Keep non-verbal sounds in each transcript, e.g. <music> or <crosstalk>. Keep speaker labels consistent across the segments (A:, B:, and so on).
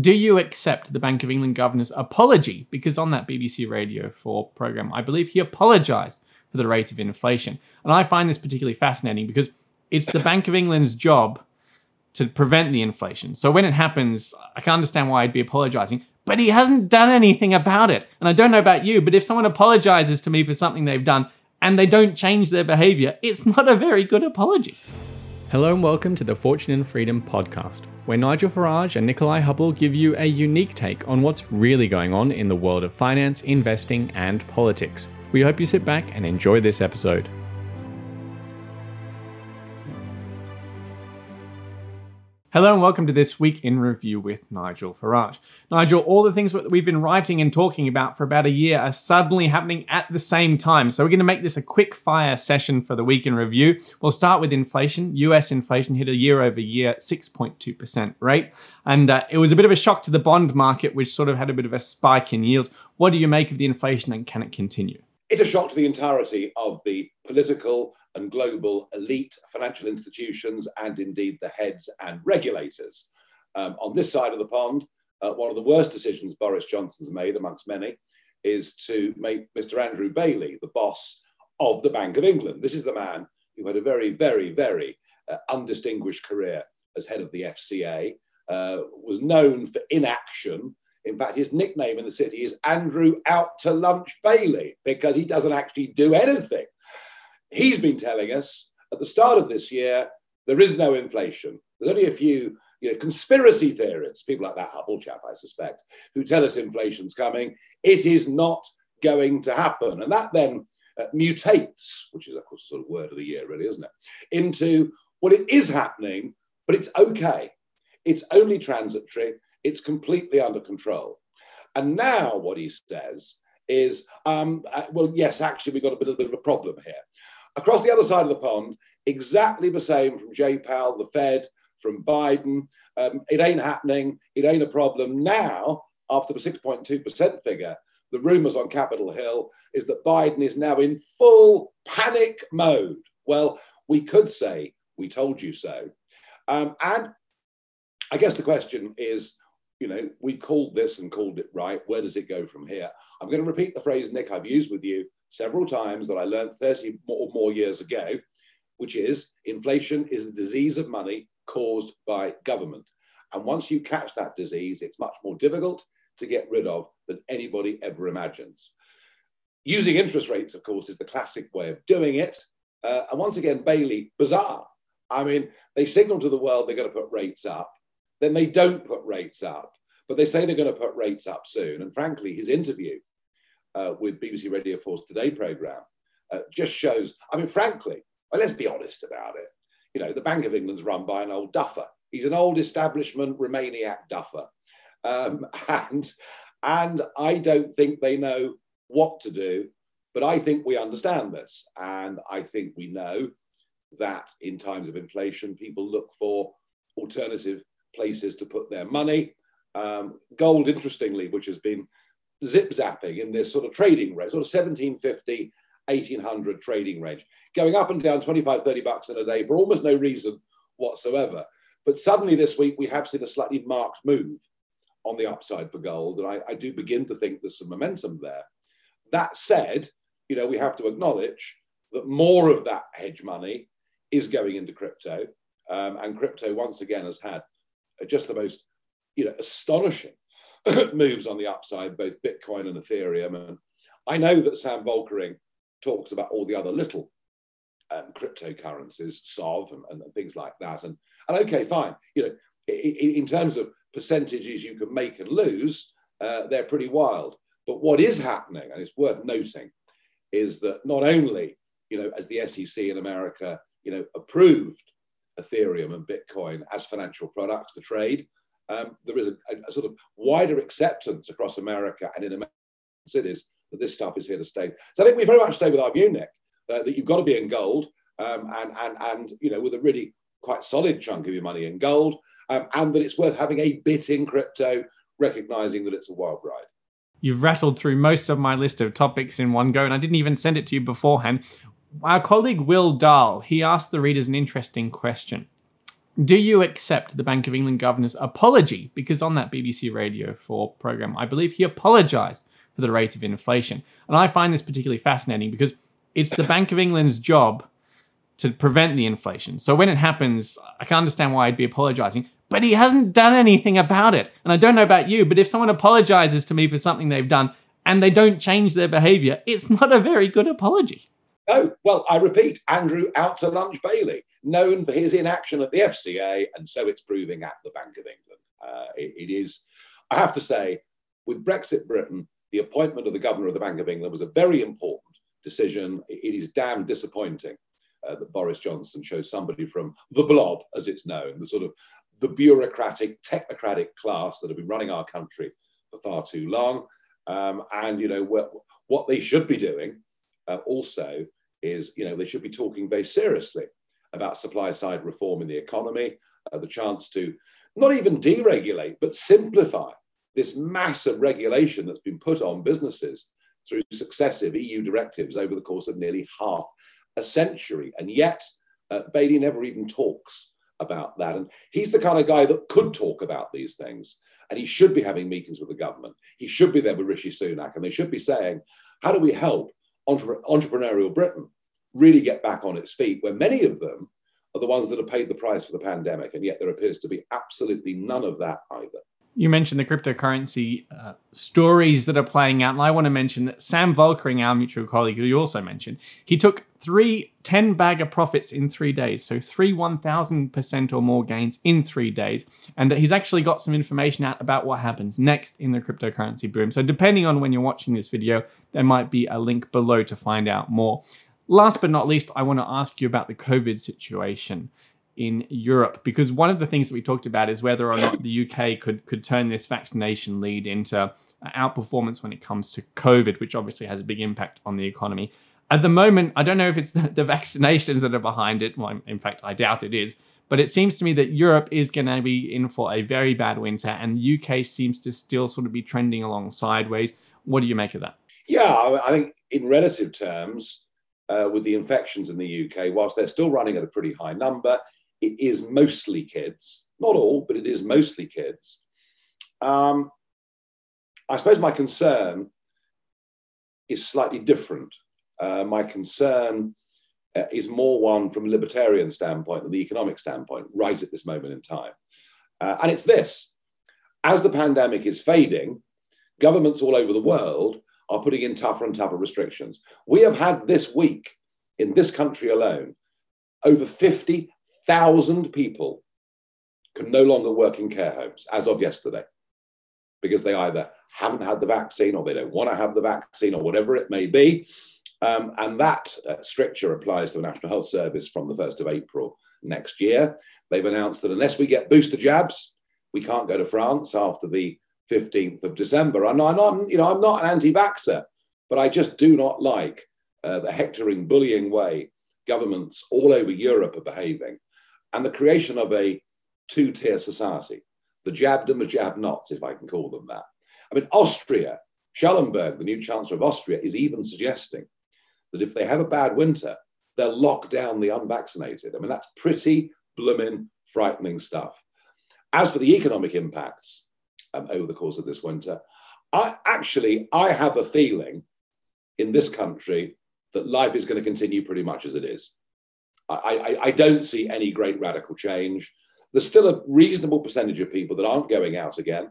A: Do you accept the Bank of England governor's apology? Because on that BBC Radio 4 program, I believe he apologised for the rate of inflation. And I find this particularly fascinating because it's the Bank of England's job to prevent the inflation. So when it happens, I can understand why I'd be apologising, but he hasn't done anything about it. And I don't know about you, but if someone apologises to me for something they've done and they don't change their behaviour, it's not a very good apology. Hello and welcome to the Fortune and Freedom podcast, where Nigel Farage and Nikolai Hubble give you a unique take on what's really going on in the world of finance, investing, and politics. We hope you sit back and enjoy this episode. Hello and welcome to this week in review with Nigel Farage. Nigel, all the things that we've been writing and talking about for about a year are suddenly happening at the same time. So we're going to make this a quick fire session for the week in review. We'll start with inflation. US inflation hit a year over year 6.2% rate. And uh, it was a bit of a shock to the bond market, which sort of had a bit of a spike in yields. What do you make of the inflation and can it continue?
B: It's a shock to the entirety of the political and global elite financial institutions and indeed the heads and regulators. Um, on this side of the pond, uh, one of the worst decisions Boris Johnson's made, amongst many, is to make Mr. Andrew Bailey the boss of the Bank of England. This is the man who had a very, very, very uh, undistinguished career as head of the FCA, uh, was known for inaction. In fact, his nickname in the city is Andrew Out to Lunch Bailey because he doesn't actually do anything. He's been telling us at the start of this year there is no inflation. There's only a few you know, conspiracy theorists, people like that Hubble chap, I suspect, who tell us inflation's coming. It is not going to happen. And that then uh, mutates, which is, of course, sort of word of the year, really, isn't it? Into well, it is happening, but it's okay. It's only transitory. It's completely under control. And now what he says is, um, uh, well, yes, actually, we've got a bit, a bit of a problem here. Across the other side of the pond, exactly the same from Jay Powell, the Fed, from Biden. Um, it ain't happening. It ain't a problem. Now, after the 6.2% figure, the rumors on Capitol Hill is that Biden is now in full panic mode. Well, we could say, we told you so. Um, and I guess the question is, you know, we called this and called it right. Where does it go from here? I'm going to repeat the phrase, Nick, I've used with you several times that I learned 30 or more years ago, which is inflation is a disease of money caused by government. And once you catch that disease, it's much more difficult to get rid of than anybody ever imagines. Using interest rates, of course, is the classic way of doing it. Uh, and once again, Bailey, bizarre. I mean, they signal to the world they're going to put rates up, then they don't put rates up, but they say they're going to put rates up soon. And frankly, his interview uh, with BBC Radio 4's Today programme uh, just shows, I mean, frankly, well, let's be honest about it. You know, the Bank of England's run by an old duffer. He's an old establishment Remainiac duffer. Um, <laughs> and, and I don't think they know what to do, but I think we understand this. And I think we know that in times of inflation, people look for alternative places to put their money. Um, gold, interestingly, which has been zip zapping in this sort of trading range, sort of 1750, 1800 trading range, going up and down 25, 30 bucks in a day for almost no reason whatsoever. But suddenly this week, we have seen a slightly marked move on the upside for gold. And I, I do begin to think there's some momentum there. That said, you know, we have to acknowledge that more of that hedge money is going into crypto. Um, and crypto, once again, has had just the most, you know, astonishing <clears throat> moves on the upside, both Bitcoin and Ethereum. And I know that Sam Volkering talks about all the other little um, cryptocurrencies, SOV and, and, things like that. And, and okay, fine. You know, in, in terms of percentages you can make and lose, uh, they're pretty wild. But what is happening, and it's worth noting, is that not only, you know, as the SEC in America, you know, approved Ethereum and Bitcoin as financial products to trade, um, there is a, a, sort of wider acceptance across America and in American cities that this stuff is here to stay. So I think we very much stay with our view, Nick, uh, that you've got to be in gold um, and, and, and, you know, with a really quite solid chunk of your money in gold um, and that it's worth having a bit in crypto, recognizing that it's a wild ride.
A: You've rattled through most of my list of topics in one go, and I didn't even send it to you beforehand. Our colleague Will Dahl, he asked the readers an interesting question. Do you accept the Bank of England governor's apology? Because on that BBC Radio 4 programme, I believe he apologised for the rate of inflation. And I find this particularly fascinating because it's the Bank of England's job to prevent the inflation. So when it happens, I can understand why I'd be apologising, but he hasn't done anything about it. And I don't know about you, but if someone apologises to me for something they've done and they don't change their behaviour, it's not a very good apology.
B: Oh, well, I repeat, Andrew out to lunch Bailey, known for his inaction at the FCA, and so it's proving at the Bank of England. Uh, it, it is, I have to say, with Brexit Britain, the appointment of the governor of the Bank of England was a very important decision. It is damn disappointing uh, that Boris Johnson chose somebody from the blob, as it's known, the sort of the bureaucratic, technocratic class that have been running our country for far too long. Um, and you know what, what they should be doing uh, also is you know they should be talking very seriously about supply side reform in the economy, uh, the chance to not even deregulate but simplify this massive regulation that's been put on businesses through successive EU directives over the course of nearly half a century. And yet, uh, Bailey never even talks about that. And he's the kind of guy that could talk about these things. And he should be having meetings with the government. He should be there with Rishi Sunak. And they should be saying, how do we help entre- entrepreneurial Britain really get back on its feet, where many of them are the ones that have paid the price for the pandemic. And yet there appears to be absolutely none of that either
A: you mentioned the cryptocurrency uh, stories that are playing out, and I want to mention that Sam Volkering, our mutual colleague, who you also mentioned, he took three 10 bagger profits in three days, so three 1000% or more gains in three days. And he's actually got some information out about what happens next in the cryptocurrency boom. So, depending on when you're watching this video, there might be a link below to find out more. Last but not least, I want to ask you about the COVID situation in Europe because one of the things that we talked about is whether or not the UK could could turn this vaccination lead into outperformance when it comes to COVID, which obviously has a big impact on the economy. At the moment, I don't know if it's the, the <laughs> vaccinations that are behind it. Well, in fact, I doubt it is. But it seems to me that Europe is going to be in for a very bad winter, and the UK seems to still sort of be trending along sideways. What do you make of that?
B: Yeah, I think in relative terms, uh, with the infections in the UK, whilst they're still running at a pretty high number, it is mostly kids, not all, but it is mostly kids. Um, I suppose my concern is slightly different. Uh, my concern uh, is more one from a libertarian standpoint than the economic standpoint, right at this moment in time. Uh, and it's this as the pandemic is fading, governments all over the world are putting in tougher and tougher restrictions. We have had this week in this country alone over 50 thousand people can no longer work in care homes as of yesterday because they either haven't had the vaccine or they don't want to have the vaccine or whatever it may be. Um, and that uh, stricture applies to the National Health Service from the 1st of April next year. They've announced that unless we get booster jabs, we can't go to France after the 15th of December. And I'm, not, you know, I'm not an anti-vaxxer, but I just do not like uh, the hectoring, bullying way governments all over Europe are behaving and the creation of a two tier society, the jabbed and the jab nots, if I can call them that. I mean, Austria, Schallenberg, the new Chancellor of Austria, is even suggesting that if they have a bad winter, they'll lock down the unvaccinated. I mean, that's pretty blooming frightening stuff. As for the economic impacts um, over the course of this winter, I actually I have a feeling in this country that life is going to continue pretty much as it is. I, I, I don't see any great radical change. There's still a reasonable percentage of people that aren't going out again.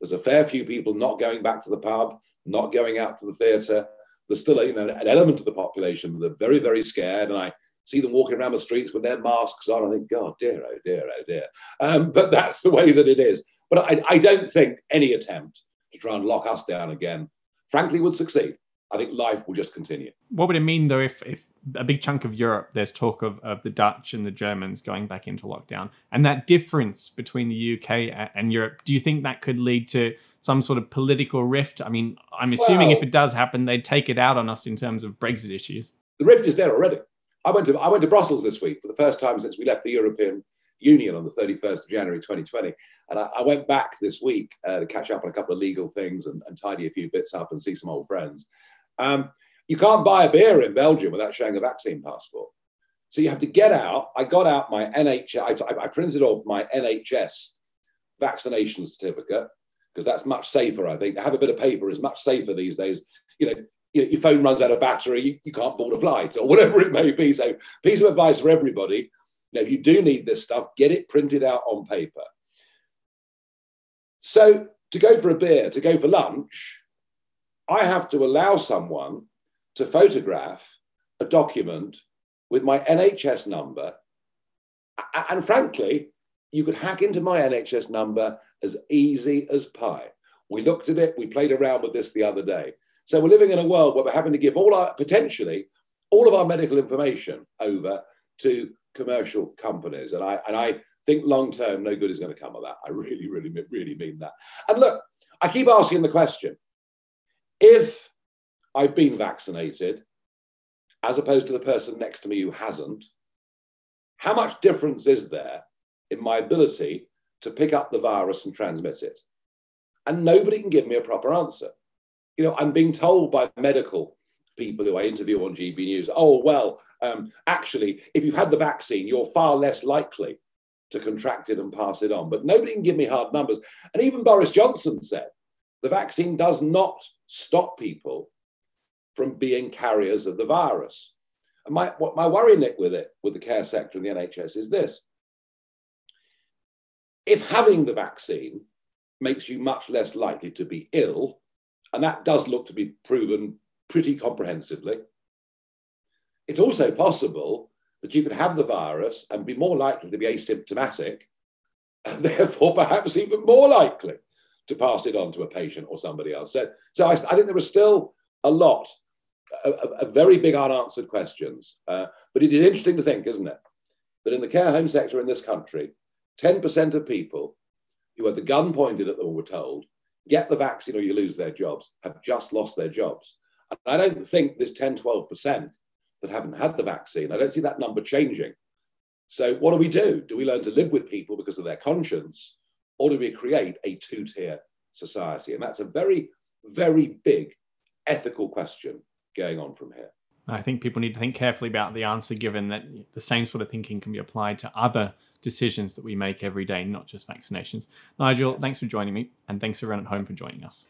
B: There's a fair few people not going back to the pub, not going out to the theatre. There's still a, you know, an element of the population that are very, very scared. And I see them walking around the streets with their masks on. I think, God, dear, oh dear, oh dear. Um, <laughs> but that's the way that it is. But I, I don't think any attempt to try and lock us down again, frankly, would succeed. I think life will just continue.
A: What would it mean though if, if a big chunk of Europe, there's talk of, of the Dutch and the Germans going back into lockdown. And that difference between the UK and Europe, do you think that could lead to some sort of political rift? I mean, I'm assuming well, if it does happen, they'd take it out on us in terms of Brexit issues.
B: The rift is there already. I went to I went to Brussels this week for the first time since we left the European Union on the 31st of January 2020. And I, I went back this week uh, to catch up on a couple of legal things and, and, tidy a few bits up and see some old friends. Um, you can't buy a beer in Belgium without showing a vaccine passport. So you have to get out. I got out my NHS, I, I printed off my NHS vaccination certificate because that's much safer, I think. To have a bit of paper is much safer these days. You know, you know your phone runs out of battery, you, you can't board a flight or <laughs> whatever it may be. So, piece of advice for everybody know, if you do need this stuff, get it printed out on paper. So, to go for a beer, to go for lunch, I have to allow someone to photograph a document with my NHS number. And frankly, you could hack into my NHS number as easy as pie. We looked at it, we played around with this the other day. So we're living in a world where we're having to give all our potentially all of our medical information over to commercial companies. And I and I think long term, no good is going to come of that. I really, really, really mean that. And look, I keep asking the question: if I've been vaccinated, as opposed to the person next to me who hasn't, how much difference is there in my ability to pick up the virus and transmit it? And nobody can give me a proper answer. You know, I'm being told by medical people who I interview on GB News, oh, well, um, actually, if you've had the vaccine, you're far less likely to contract it and pass it on. But nobody can give me hard numbers. And even Boris Johnson said the vaccine does not stop people from being carriers of the virus. And my, what my worry, Nick, with it, with the care sector and the NHS is this. If having the vaccine makes you much less likely to be ill, and that does look to be proven pretty comprehensively, it's also possible that you could have the virus and be more likely to be asymptomatic, and <laughs> therefore perhaps even more likely to pass it on to a patient or somebody else. So, so I, I think there are still a lot a, a very big unanswered questions. Uh, but it is interesting to think, isn't it, that in the care home sector in this country, 10% of people who had the gun pointed at them were told, get the vaccine or you lose their jobs, have just lost their jobs. And I don't think this 10, 12% that haven't had the vaccine. I don't see that number changing. So what do we do? Do we learn to live with people because of their conscience? Or do we create a two-tier society? And that's a very, very big ethical question going on from here.
A: I think people need to think carefully about the answer, given that the same sort of thinking can be applied to other decisions that we make every day, not just vaccinations. Nigel, thanks for joining me, and thanks everyone at home for joining us.